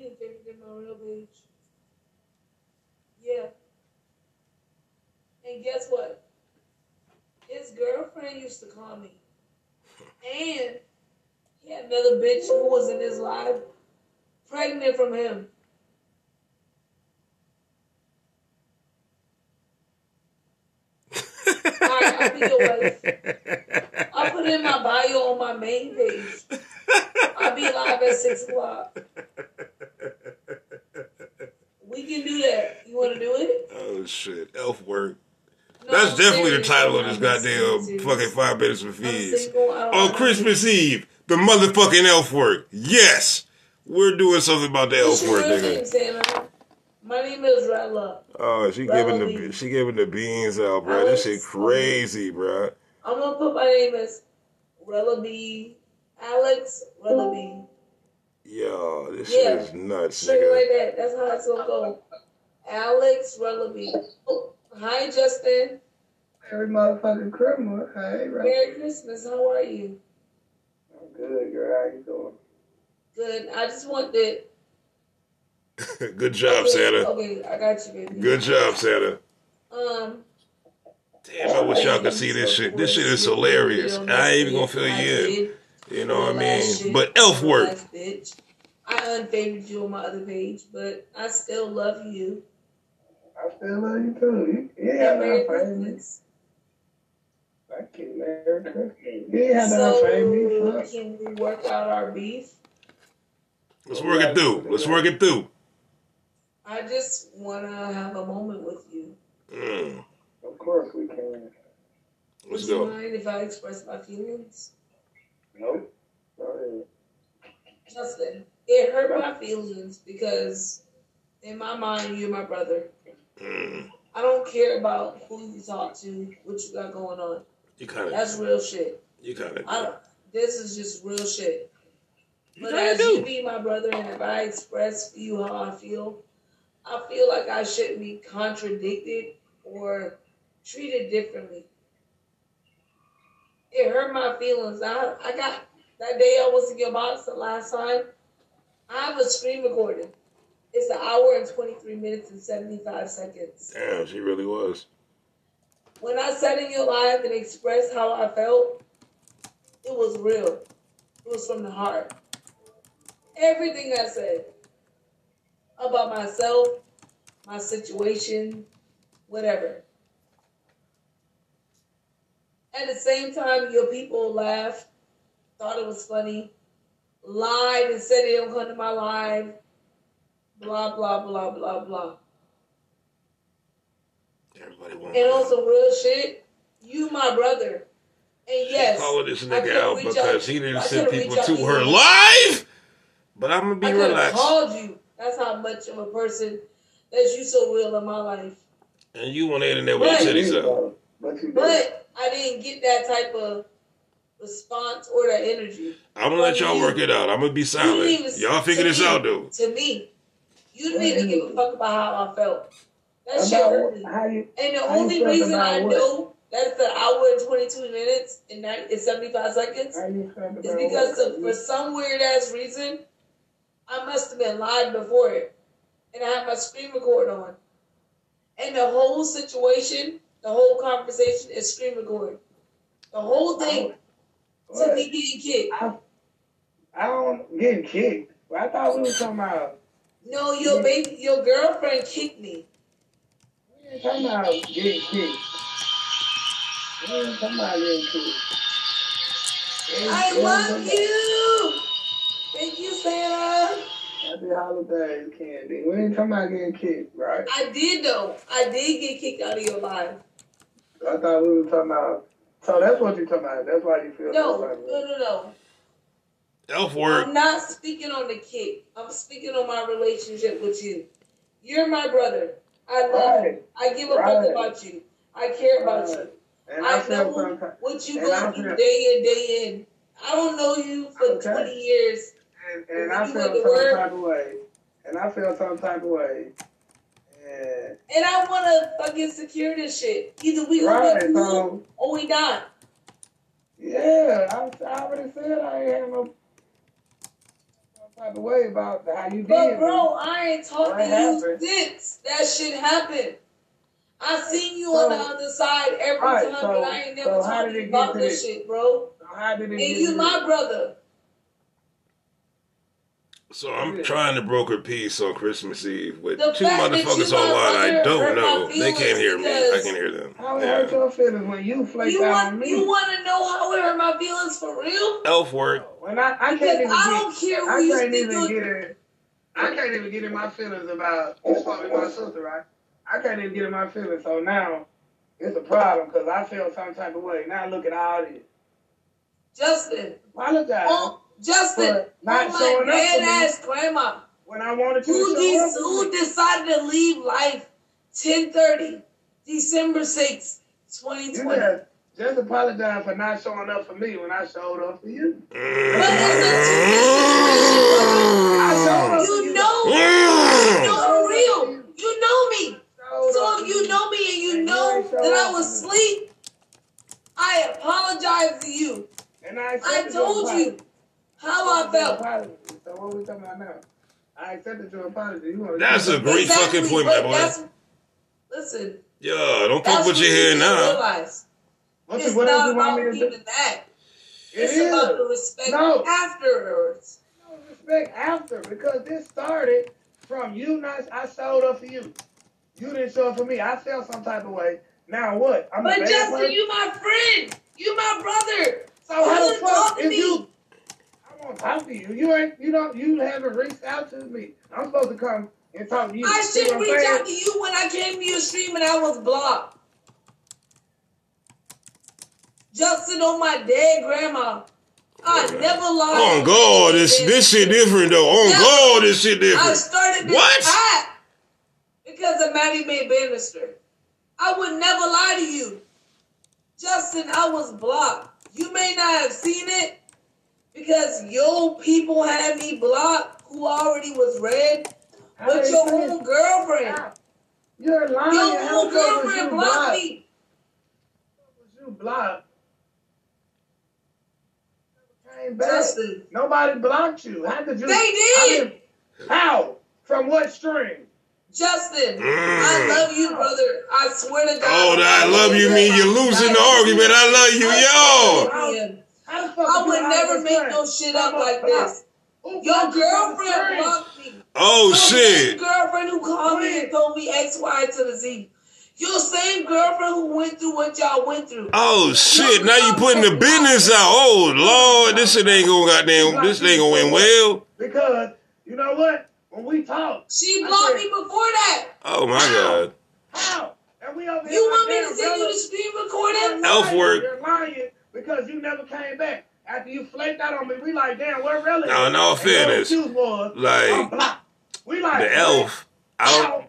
He didn't favorite my real page. Yeah. And guess what? His girlfriend used to call me. And he had another bitch who was in his life pregnant from him. I'll be. I'll put in my bio on my main page. I'll be live at 6 o'clock. We can do that. You want to do it? Oh shit, elf work. No, That's definitely the title of this goddamn fucking five minutes with fees. single, I don't On Christmas Eve, the motherfucking elf work. Yes, we're doing something about the elf work, nigga. My name is Rella. Oh, she Rella giving the Lee. she giving the beans out, bro. This shit crazy, bro. I'm gonna put my name as Rella B. Alex Rella B. Yo, this Yeah. shit is nuts, Straight nigga. like that. That's how it's gonna go. Alex Rella Oh, hi, Justin. Every motherfucking criminal. Hey, right. Merry Christmas. How are you? I'm good, girl. How you doing? Good. I just wanted. Good job, okay, Santa. Okay, I got you, baby. Good job, Santa. Um. Damn, I wish y'all could see this shit. This shit is hilarious. I ain't even gonna fill you in. You know what I mean? But elf work. Bitch. I unfavored you on my other page, but I still love you. I still love you too. You, you ain't And have Merry to fame me. Christmas. Thank you, Merry Christmas. You ain't have to. So fuck. can we work out our beef? Let's work it through. Let's work it through. I just wanna have a moment with you. Mm, Of course we can. let's Would you go. mind if I express my feelings? Nope. Go ahead. Justin, it hurt my feelings because in my mind you're my brother. Mm, I don't care about who you talk to, what you got going on. you kind of, That's real shit. you kind of. I don't, this is just real shit. You But kinda as do. you be my brother, and if I express to you how I feel, I feel like I shouldn't be contradicted or treated differently. It hurt my feelings. I I got that day I was in your box the last time. I have a screen recording. It's an hour and twenty three minutes and seventy five seconds. Damn, she really was. When I sat in your live and expressed how I felt, it was real. It was from the heart. Everything I said about myself, my situation, whatever. At the same time, your people laughed, thought it was funny, lied and said they don't come to my live, blah, blah, blah, blah, blah. Everybody wants. And on some real shit, you my brother. And yes, calling this nigga out because out- he didn't I send people to to her you. live. But I'm gonna be I could have relaxed. called you. That's how much of a person that you so real in my life. And you on the internet with your Right. titties out. Though. But you. But I didn't get that type of response or that energy. I'm gonna let y'all work it out. I'm gonna be silent. even- Y'all figure this me- out though. To me, you didn't even give a mm-hmm. fuck about how I felt. That shit About hurt me. you And the only reason I what? know that's the hour and 22 minutes and that is 75 seconds how you felt about It's because of, for some weird ass reason, I must have been live before it. And I had my screen record on. And the whole situation, the whole conversation is screen record. The whole thing to What? me getting kicked. I, I don't getting kicked. I thought we were talking about. No, your baby, your girlfriend kicked me. We ain't talking about getting kicked. We ain't talking about getting kicked. I love you. Thank you, Santa. Happy holidays, Candy. We ain't talking about getting kicked, right? I did though. I did get kicked out of your life. I thought we were talking about. So that's what you're talking about. That's why you feel No, so no, like no, no. Elf work. I'm not speaking on the kick. I'm speaking on my relationship with you. You're my brother. I love you. I give a Right. fuck about you. I care about Right. you. And I, I know what you And go through day in, day in. I don't know you for Okay. 20 years. And, and I You feel went to some work. type of way. And I feel some type of way. And And I want to fucking secure this shit. Either we right, get so or we not. yeah, I, I already said I ain't have no. type of way about how you did. But bro, I ain't talking you since that shit happened. I seen you on the other side every Alright, time, so- but I ain't never so how talked did to it you get about this this? shit, bro. So how did it And you my brother. So I'm Yeah. trying to broker peace on Christmas Eve with The two fact that motherfuckers you online I don't know. They can't hear me. I because- can hear them. How it hurt Yeah. your feelings when you flaked You out on want me? you want to know how it hurt my feelings for real? Elf work. Oh, when I, I Because can't even I get, don't care I you can't think even you. get in. I can't even get in my feelings about you supposed to my sister, right? I can't even get in my feelings. So now it's a problem because I feel some type of way. Now look at all this. Justin, Apologize oh, Justin, not my showing up dead ass grandma. when I wanted Who, to de- up. who decided to leave life 1030, December 6th, 2020? just, just apologize for not showing up for me when I showed up for you. Mm. You know, you know for real. You know me. So if you know me and you know that I was asleep, I apologize to you. And I, I told you. How I Accepted felt. So what we talking about now? I accepted your apology. You wanna- That's a great fucking point, my boy. Listen, Yo, don't that's talk what you what hear need to now. realize. What, It's what not you want about me to do? even that. It It's is. about the respect No. afterwards. No respect after because this started from you not I showed up for you. You didn't show up for me. I felt some type of way. Now what? I'm But Justin, person? you my friend. You my brother. so how the fuck if me. you I won't talk to you. You ain't you don't you haven't reached out to me. I'm supposed to come and talk to you. I should reach saying? out to you when I came to your stream and I was blocked. Justin on my dead grandma. I never lied. On oh, God, this this shit different though. On Never. God, this shit different. I started this What? app because of Maddie Mae Bannister. I would never lie to you. Justin, I was blocked. You may not have seen it because your people had me blocked who already was red, How but your say- own girlfriend. You're lying. Your How own the fuck was girlfriend you blocked blocked? me. Was you blocked? Came back. Justin, Nobody blocked you. How did you? They I did. mean, how? From what string? Justin, Mm. I love you, brother. I swear to God. Oh, I love you mean you're losing the argument. I love you, yo. Man, How the fuck I would never make no shit up like this. Oh, Your blocked you from the girlfriend string? blocked me. Oh Your shit. girlfriend who called me and told me X, Y to the Z. Your same girlfriend who went through what y'all went through. Oh shit. Now you putting the business out. Oh lord, this shit ain't gonna goddamn. This ain't gonna end well. Because you know what? When we talk, She blocked me before that. Oh my god. how? And we over here You want me to send you the screen you're recording? Elf lying. work. You're lying because you never came back. After you flaked out on me, we like, damn, where really? Now, in all And your fairness, excuse was, like, We like The elf. I don't.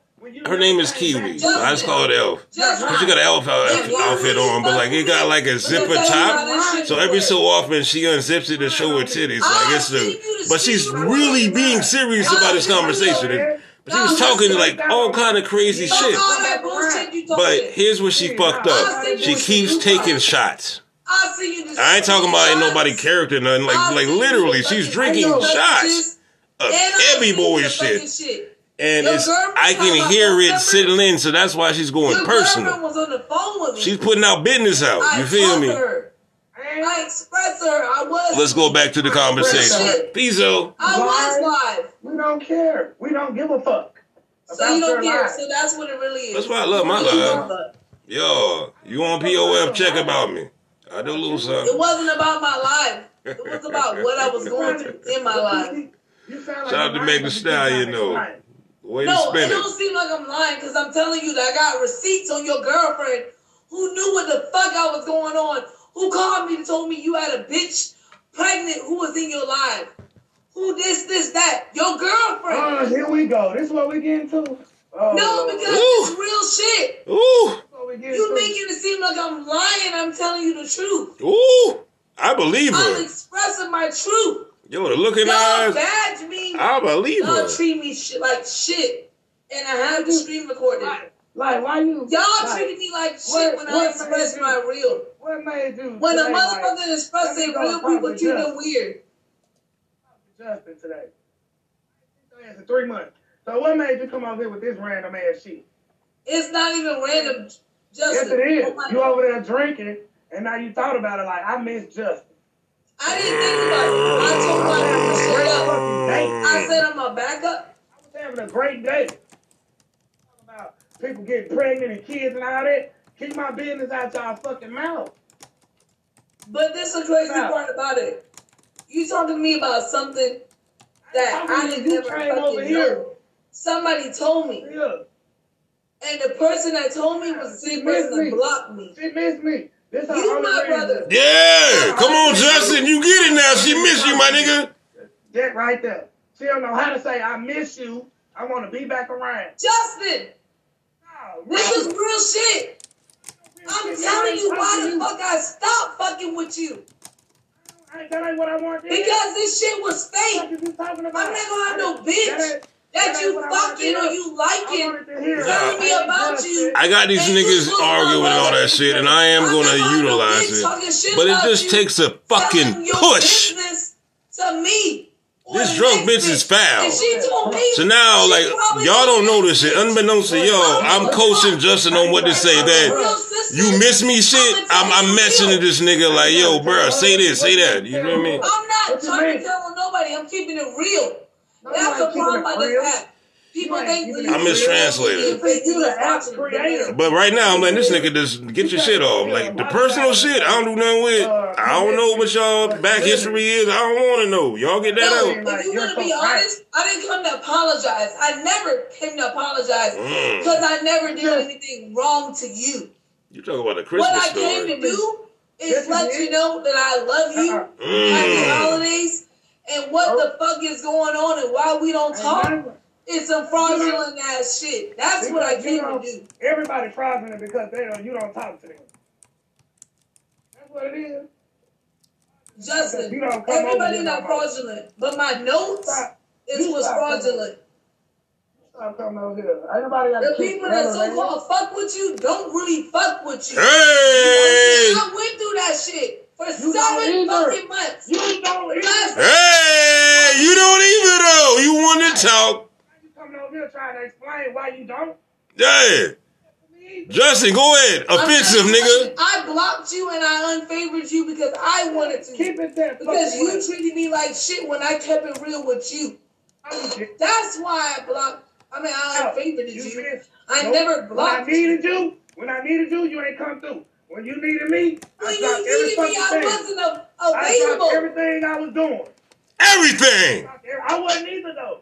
Her name is Kiwi. So I just call it Elf. Just But she got an elf outfit on, but like it got like a zipper top. So every so often she unzips it to show her titties. Like it's the, but she's really being serious about this conversation. And- But she was talking like all kind of crazy shit. all that bullshit you But here's where she fucked up. She keeps taking shots. I'll see you the I ain't talking about ain't nobody character, nothing. Like I'll like literally, she's drinking shots of and heavy boy the fucking shit. And Your it's I can hear it numbers? settling in, so that's why she's going Your personal. was on the phone with me. She's putting out business out. I You feel me? her. I expressed to her. I was. Let's go back to the conversation. Shit. Pizzo. I was live. We don't care. We don't give a fuck. So you don't care. life. So that's what it really is. That's why I love my life. Yo, you on POF? Check about me. I do a little It wasn't about my life. It was about what I was going through in my life. You sound Shout out to liar, Megan Thee you Stallion, though. like a liar. The way No, it spin don't seem like I'm lying because I'm telling you that I got receipts on your girlfriend who knew what the fuck I was going on, who called me and told me you had a bitch pregnant who was in your life. Who this, this, that? Your girlfriend. Oh, here we go. This is what we get into. Oh, no, because Ooh. it's real shit. Ooh, This is what we get You into. making it seem like I'm lying. I'm telling you the truth. ooh. I believe her. I'm expressing my truth. Yo, the looking Y'all eyes. badge me. I believe her. Y'all treat me shit like shit. And I have the screen recorded. Like, like, why you? Y'all like, treated me like shit what- when I what expressed made my you- real. What made you? When a motherfucker like, express let me their real, people to treat Jeff. them weird. Justin today. In three months. So what made you come out here with this random ass shit? It's not even random, Justin. Yes, it is. Oh my you over there drinking, and now you thought about it like I miss Justin. I didn't think about it. I told my to great up. I said I'm a backup. I was having a great day. Talking about people getting pregnant and kids and all that. Keep my business out y'all fucking mouth. But this is the crazy Stop. part about it. You talking to me about something that How I didn't you never came over fucking here? know. Somebody told me. Yeah. And the person that told me was the same person that blocked me. She missed me. This You my brother. Yeah, come on, Justin, you get it now. She miss you, my nigga. That right there. She don't know how to say I miss you. I want to be back around. Justin, No, this is real shit. I'm telling you why the fuck I stopped fucking with you. I ain't- That ain't what I want. Because this shit was fake. I'm about? not gonna have no That bitch ain't- that you what I wanted to fucking or you liking wanted telling me about you. I got these niggas arguing and all that shit, and I am gonna not gonna have no utilize it. But it just takes a fucking push. to me. This the drunk bitch is foul. And she told me. So now, like, y'all don't notice told this shit. me. Unbeknownst to y'all, I'm coaching Justin on what to say. That you miss me shit. I'm, I'm messaging this nigga like, yo, bro, say this, say that. You know what I mean? I'm not What trying to tell nobody. I'm keeping it real. No, That's you the problem it about this People You think keeping when it I'm his you- translator. you think You the you app watching creator. the But right now, I'm letting this nigga just get your shit off. Like the personal shit, I don't do nothing with. I don't know what y'all back history is. I don't want to know. Y'all get that No, out. if you want to be honest, I didn't come to apologize. I never came to apologize Mm. because I never did anything wrong to you. You talking about a the What I came story? to do is Yes, let you know that I love you. Uh-uh. Happy Mm. holidays. And what the fuck is going on and why we don't talk? It's some fraudulent ass shit. That's what I Because you came to do. Everybody fraudulent because they don't, you don't talk to them. That's what it is. Justin, You don't come everybody not here fraudulent, but my notes Stop. is You was stop coming. fraudulent. Stop coming over here. Ain't nobody got The people that so called fuck with you don't really fuck with you. Hey! I went through that shit for You don't seven fucking months. You don't even. Last- Hey! You don't even know. You want to talk? You coming over here trying to explain why you don't? Yeah. Me? Justin, go ahead. Offensive, I'm- nigga. I blocked you and I unfavored you because I wanted to. Keep it there. Because you way. treated me like shit when I kept it real with you. That's why I blocked. I mean, I oh, unfavored You you. I Nope. never When I blocked you. needed you, when I needed you, you ain't come through. When you needed me, I When dropped you every needed me, I thing. wasn't a- I dropped available. everything I was doing. Everything. I wasn't either though.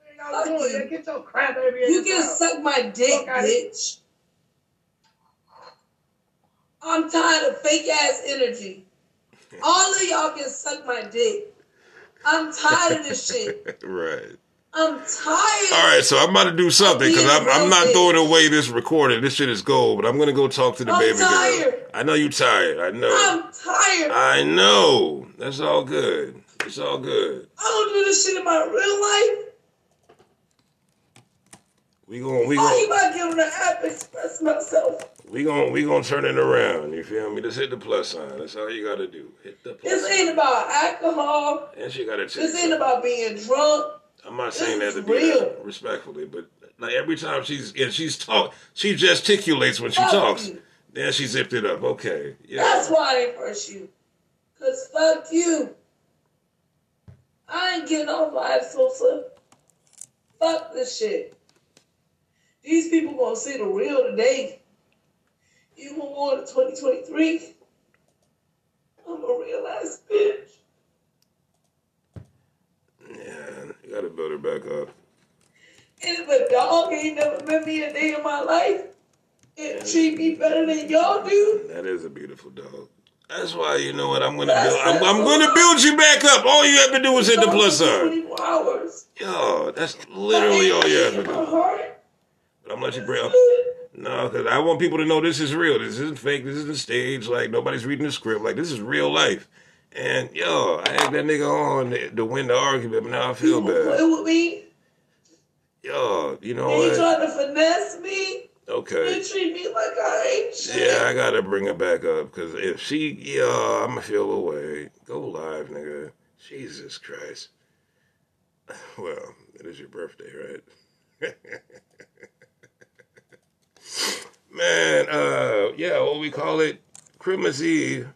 Everything I was Fuck doing, you. get your crap baby. You can suck my dick, Fuck outta here. bitch. I'm tired of fake ass energy. All of y'all can suck my dick. I'm tired of this shit. Right. I'm tired. All right, so I'm about to do something because I'm, I'm not throwing away this recording. This shit is gold, but I'm gonna go talk to the I'm baby girl. I know you tired. I know. I'm tired. I know. That's all good. It's all good. I don't do this shit in my real life. We gon' we going. Why you about to app express myself? we gon' we gon' turn it around. You feel me? Just hit the plus sign. That's all you gotta do. Hit the plus. This sign. ain't about alcohol. And she gotta. This ain't about being drunk. I'm not saying that to be real. respectfully, but like every time she's and she's talk, she gesticulates when she Fuck talks. you. Then she zipped it up. Okay, yeah. That's why I press you. Cause fuck you. I ain't getting off live Sosa. Fuck this shit. These people gonna see the real today. You gonna go into 2023? I'm a real ass bitch. Yeah, you gotta build her back up. If a dog ain't never met me a day in my life and treat me better than y'all do, That is a beautiful dog. That's why you know what I'm gonna That's build. I'm. I'm gonna build you back up. All you have to do is hit the plus sign. 24 hours. Yo, that's literally all you have to do. But I'm gonna let you bring up. No, because I want people to know this is real. This isn't fake. This isn't stage. Like nobody's reading the script. Like this is real life. And yo, I had that nigga on to, win the argument, but now I feel You gonna play with me? Yo, you know They what? trying to finesse me. Okay. Okay. treat me like I ain't shit. Yeah, I gotta bring her back up because if she, yo, I'm gonna feel away. Go live, nigga. Jesus Christ. Well, it is your birthday, right? Man, uh, yeah, what we call it? Christmas Eve.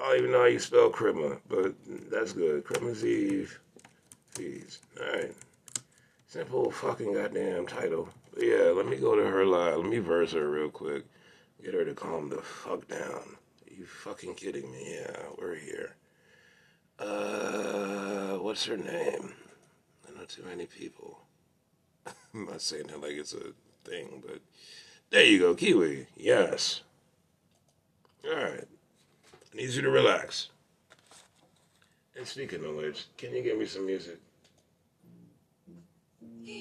I don't even know how you spell Christmas, but that's good. Christmas Eve feeds. Alright. Simple fucking goddamn title. But yeah, let me go to her live. Let me verse her real quick. Get her to calm the fuck down. Are you fucking kidding me? Yeah, we're here. Uh, what's her name? I know too many people. I'm not saying that like it's a thing, but there you go, Kiwi. Yes. All right. I need you to relax. And speaking of which, can you give me some music? Yeah,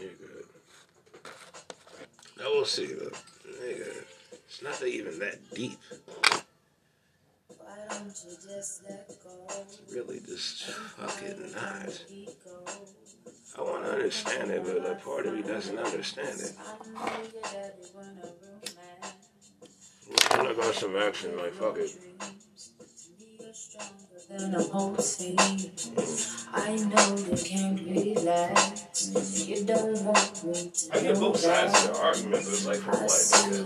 you're good. Now we'll see. Nigga, it's not even that deep. It's Really, just fucking not. I want to understand it, but a part of me doesn't understand it. I'm gonna some action, like fuck it. Than a whole team. I know you can't relax. You don't want me to I get both sides of the argument, but it's like for like. You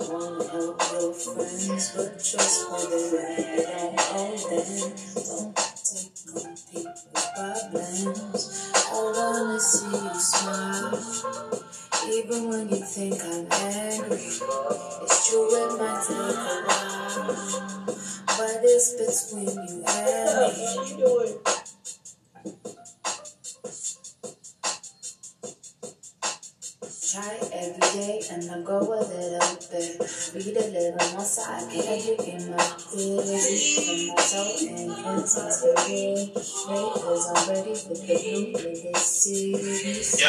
wanna help your friends, but just for the right, don't them. Don't take on people's problems. I wanna see you smile. Even when you think I'm angry, it's true it might take a while. But it's between you and me. Try every day and I go a little bit. Read a little more so I can educate my theory. From my toe and into the ring. Wait, cause I'm ready for the blue latest series.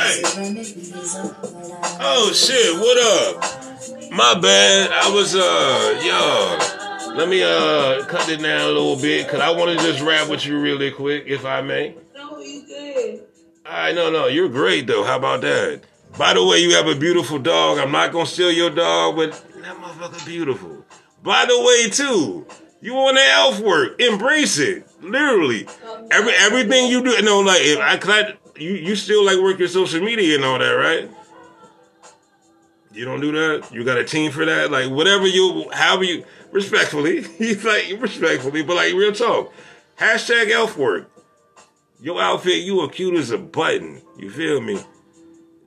Oh shit, what up? My bad. I was, uh, yo. Let me, uh, cut it down a little bit because I want to just rap with you really quick, if I may. No, you good. All right, no, no, you're great though. How about that? By the way, you have a beautiful dog. I'm not gonna steal your dog, but that motherfucker beautiful. By the way, too, you on the elf work. Embrace it. Literally. Every everything you do, no, like if I, I you you still like work your social media and all that, right? You don't do that. You got a team for that. Like whatever you, however you, respectfully, he's like respectfully, but like real talk. Hashtag elf work. Your outfit, you are cute as a button. You feel me?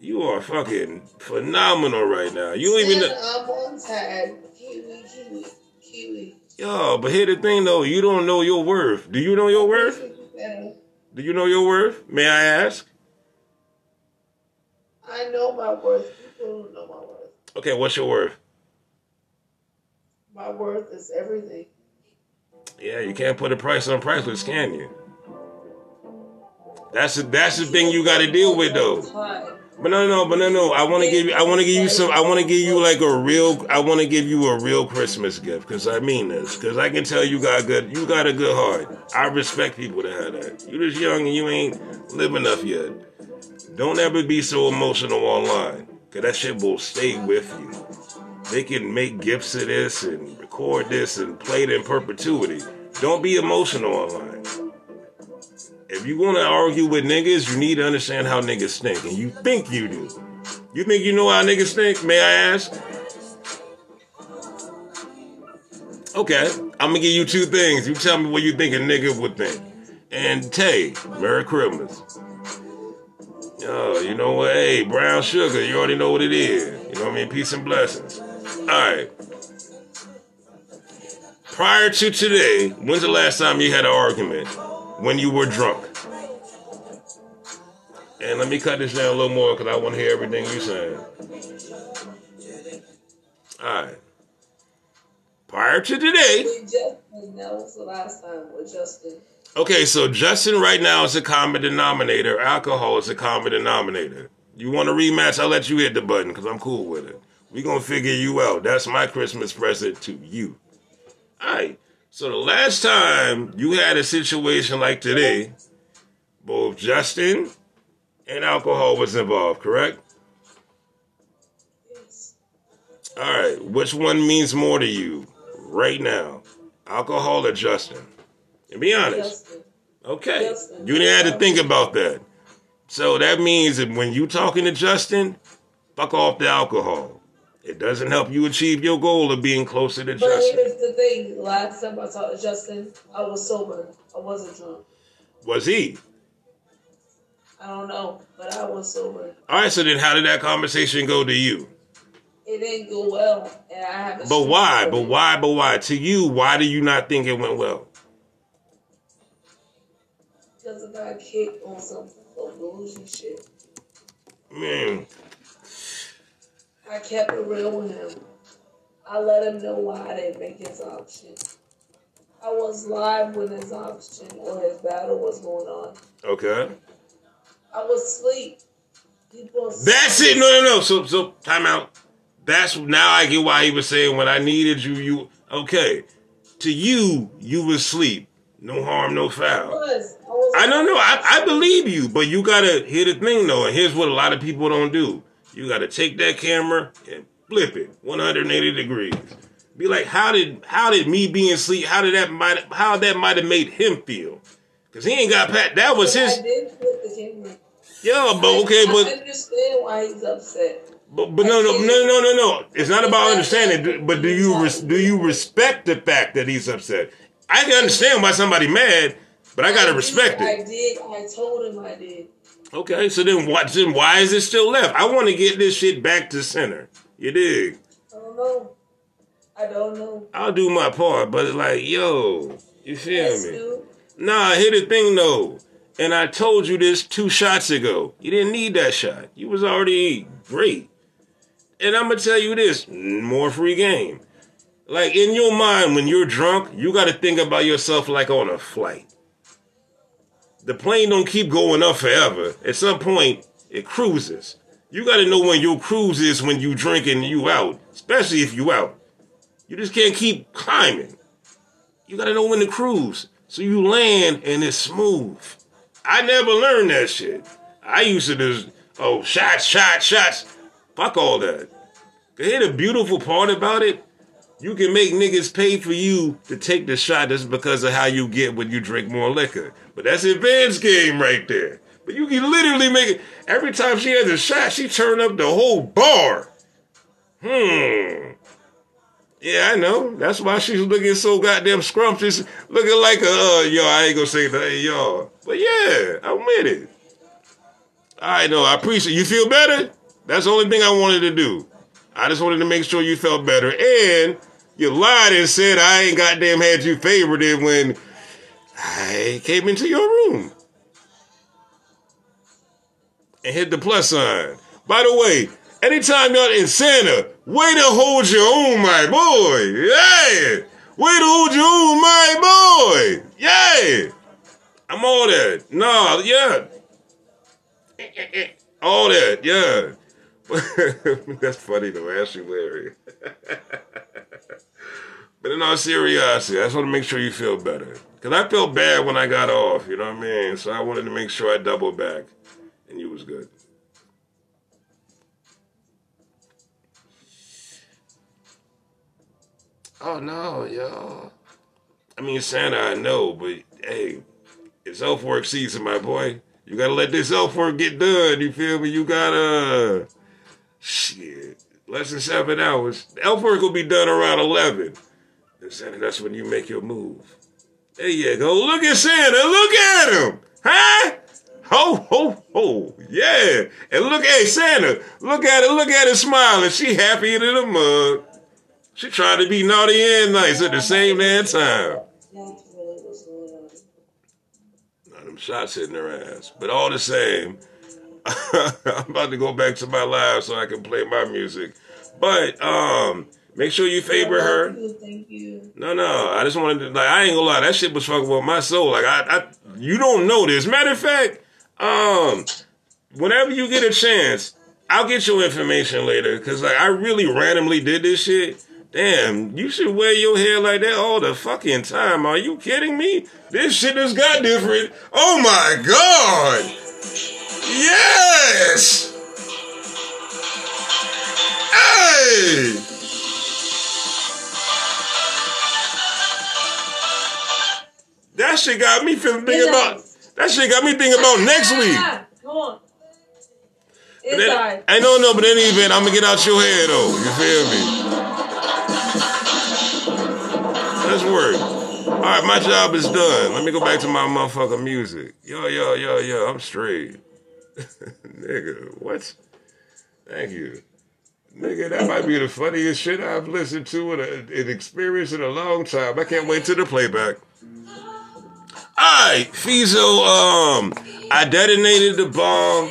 You are fucking phenomenal right now. You don't even. I'm on tag. Kiwi, kiwi, kiwi. Yo, but here the thing though, you don't know your worth. Do you know your worth? Do you know your worth? May I ask? I know my worth. People don't know my worth. Okay, what's your worth? My worth is everything. Yeah, you can't put a price on priceless, can you? That's the that's the thing you got to deal with though. But no, no, but no, no. I want to give you. I want to give you some. I want to give you like a real. I want to give you a real Christmas gift because I mean this. Because I can tell you got good. You got a good heart. I respect people that have that. You just young and you ain't live enough yet. Don't ever be so emotional online. Cause that shit will stay with you. They can make gifts of this and record this and play it in perpetuity. Don't be emotional online. If you want to argue with niggas, you need to understand how niggas think, And you think you do. You think you know how niggas think? May I ask? Okay, I'm gonna give you two things. You tell me what you think a nigga would think. And Tay, Merry Christmas. Oh, you know what? Hey, brown sugar, you already know what it is. You know what I mean? Peace and blessings. Alright. Prior to today, when's the last time you had an argument? When you were drunk. And let me cut this down a little more because I want to hear everything you're saying. Alright. Prior to today. Justin, that the last time with Justin. Okay, so Justin right now is a common denominator. Alcohol is a common denominator. You want a rematch? I'll let you hit the button because I'm cool with it. We're going to figure you out. That's my Christmas present to you. All right. So the last time you had a situation like today, both Justin and alcohol was involved, correct? Yes. All right, which one means more to you right now? Alcohol or Justin? And be honest. Justin. Okay. Justin. You didn't have to think about that. So that means that when you talking to Justin, fuck off the alcohol. It doesn't help you achieve your goal of being closer to but Justin. But here's the thing: last time I saw Justin, I was sober. I wasn't drunk. Was he? I don't know, but I was sober. All right. So then, how did that conversation go to you? It didn't go well, and I have. But why? But why? But why? To you, why do you not think it went well? Because I got kicked on some delusion shit. Man, I kept it real with him. I let him know why I didn't make his option. I was live when his option or his battle was going on. Okay. I was asleep. That's it. No, no, no. So, so time out. That's now I get why he was saying when I needed you, you okay. To you, you was asleep. No harm, no foul. I, was. I, was I don't know. I, I believe you, but you gotta hear the thing though, and here's what a lot of people don't do. You got to take that camera and flip it 180 degrees. Be like, how did how did me being asleep? How did that might how that might have made him feel? Because he ain't got pat. That was his. I did flip the camera. Yeah, but okay, but I understand why he's upset. But, but no, no, no, no, no, no. It's not about understanding. But do you res, do you respect the fact that he's upset? I can understand why somebody mad, but I gotta respect it. I did. I told him I did. Okay, so then what? Then why is it still left? I want to get this shit back to center. You dig? I don't know. I don't know. I'll do my part, but it's like, yo, you feel yes, me? Dude. Nah, hit the thing though. And I told you this two shots ago. You didn't need that shot. You was already great. And I'm gonna tell you this: more free game. Like in your mind, when you're drunk, you got to think about yourself like on a flight the plane don't keep going up forever. At some point, it cruises. You got to know when your cruise is when you drink and you out, especially if you out. You just can't keep climbing. You got to know when to cruise. So you land and it's smooth. I never learned that shit. I used to just, oh, shots, shots, shots. Fuck all that. Hear the beautiful part about it? You can make niggas pay for you to take the shot just because of how you get when you drink more liquor. But that's advanced game right there. But you can literally make it. Every time she has a shot, she turn up the whole bar. Hmm. Yeah, I know. That's why she's looking so goddamn scrumptious, looking like a, uh, yo, I ain't gonna say that, y'all. But yeah, I'm with it. I know, I appreciate You feel better? That's the only thing I wanted to do. I just wanted to make sure you felt better. And you lied and said I ain't goddamn had you favorited when I came into your room and hit the plus sign. By the way, anytime y'all in Santa, way to hold your own, my boy. Yeah. Way to hold your own, my boy. Yeah. I'm all that. No, yeah. All that, yeah. That's funny though, Ashley Larry. but in all seriousness, I just want to make sure you feel better. Because I felt bad when I got off, you know what I mean? So I wanted to make sure I doubled back. And you was good. Oh no, yo. I mean Santa, I know, but hey, it's elf work season, my boy. You gotta let this elf work get done. You feel me? You gotta Shit. Less than seven hours. Elf work will be done around 11. And Santa, that's when you make your move. There you go. Look at Santa. Look at him. Huh? Ho, ho, ho. Yeah. And look, hey, Santa, look at it. Look at her smiling. She happy than a mug. She trying to be naughty and nice at the same damn time. Not them shots hitting her ass. But all the same, I'm about to go back to my live so I can play my music. But um, make sure you favor her. Thank you. No, no, I just wanted to like I ain't gonna lie, that shit was fucking with my soul. Like I, I you don't know this. Matter of fact, um, whenever you get a chance, I'll get your information later because like I really randomly did this shit. Damn, you should wear your hair like that all the fucking time. Are you kidding me? This shit has got different. Oh my god. Yes! Hey! That shit got me feeling thinking about that shit got me thinking about next week. Come on. That, I don't know, but any event, I'm gonna get out your hair though. You feel me? Let's work. All right, my job is done. Let me go back to my motherfucking music. Yo, yo, yo, yo, I'm straight. Nigga, what? Thank you. Nigga, that might be the funniest shit I've listened to in, a, in experience in a long time. I can't wait to the playback. Alright, Fizo, um, I detonated the bomb,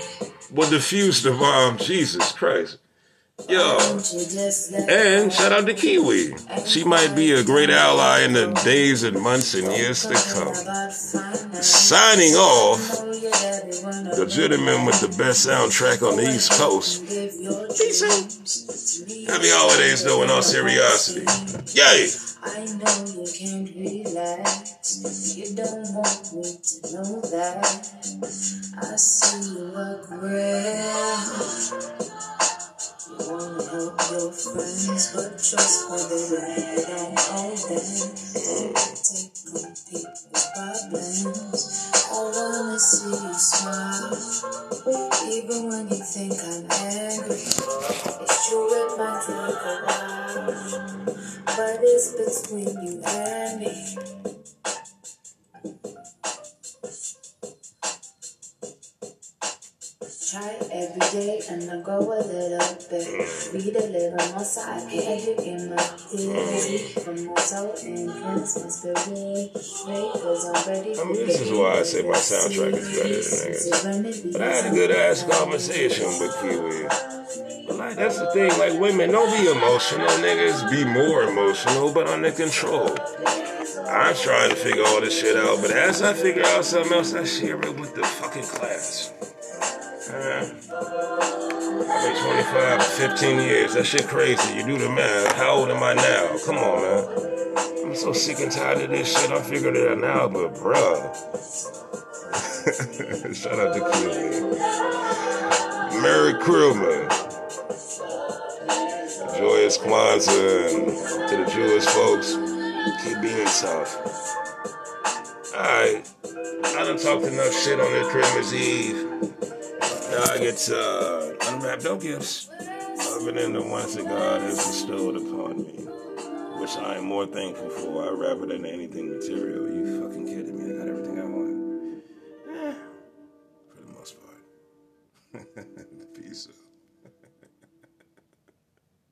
well, defused the bomb. Jesus Christ. Yo, and shout out to Kiwi. She might be a great ally in the days and months and years to come. Signing off, the gentleman with the best soundtrack on the East Coast. Peace out. Happy holidays, though, in all seriosity. Yay! I know you can't relax. You don't want me to know that. I see you you wanna help your friends, but trust me, baby, you don't owe them. Take on people's problems. I wanna see you smile, even when you think I'm angry. It's true, it might take a while, but it's between you and me. Try every day and I go a little bit. Read a little more so I can educate my my soul and hence my spirit. Cause I'm ready I mean, this is why I say my soundtrack is better than niggas. But I had a good ass conversation with Kiwi. But like, that's the thing. Like, women, don't be emotional. Niggas be more emotional, but under control. I'm trying to figure all this shit out, but as I figure out something else, I share it with the fucking class. I've been 25 15 years. That shit crazy. You do the math. How old am I now? Come on, man. I'm so sick and tired of this shit. I'm figuring it out now, but bruh. Shout out to Krillman. Merry Krillman. Joyous Kwanzaa to the Jewish folks. Keep being tough. Alright. I done talked enough shit on this Christmas Eve. I get uh, unwrapped no gifts other than the ones that God has bestowed upon me, which I am more thankful for. I rather than anything material. You fucking kidding me? I got everything I want. Eh, for the most part.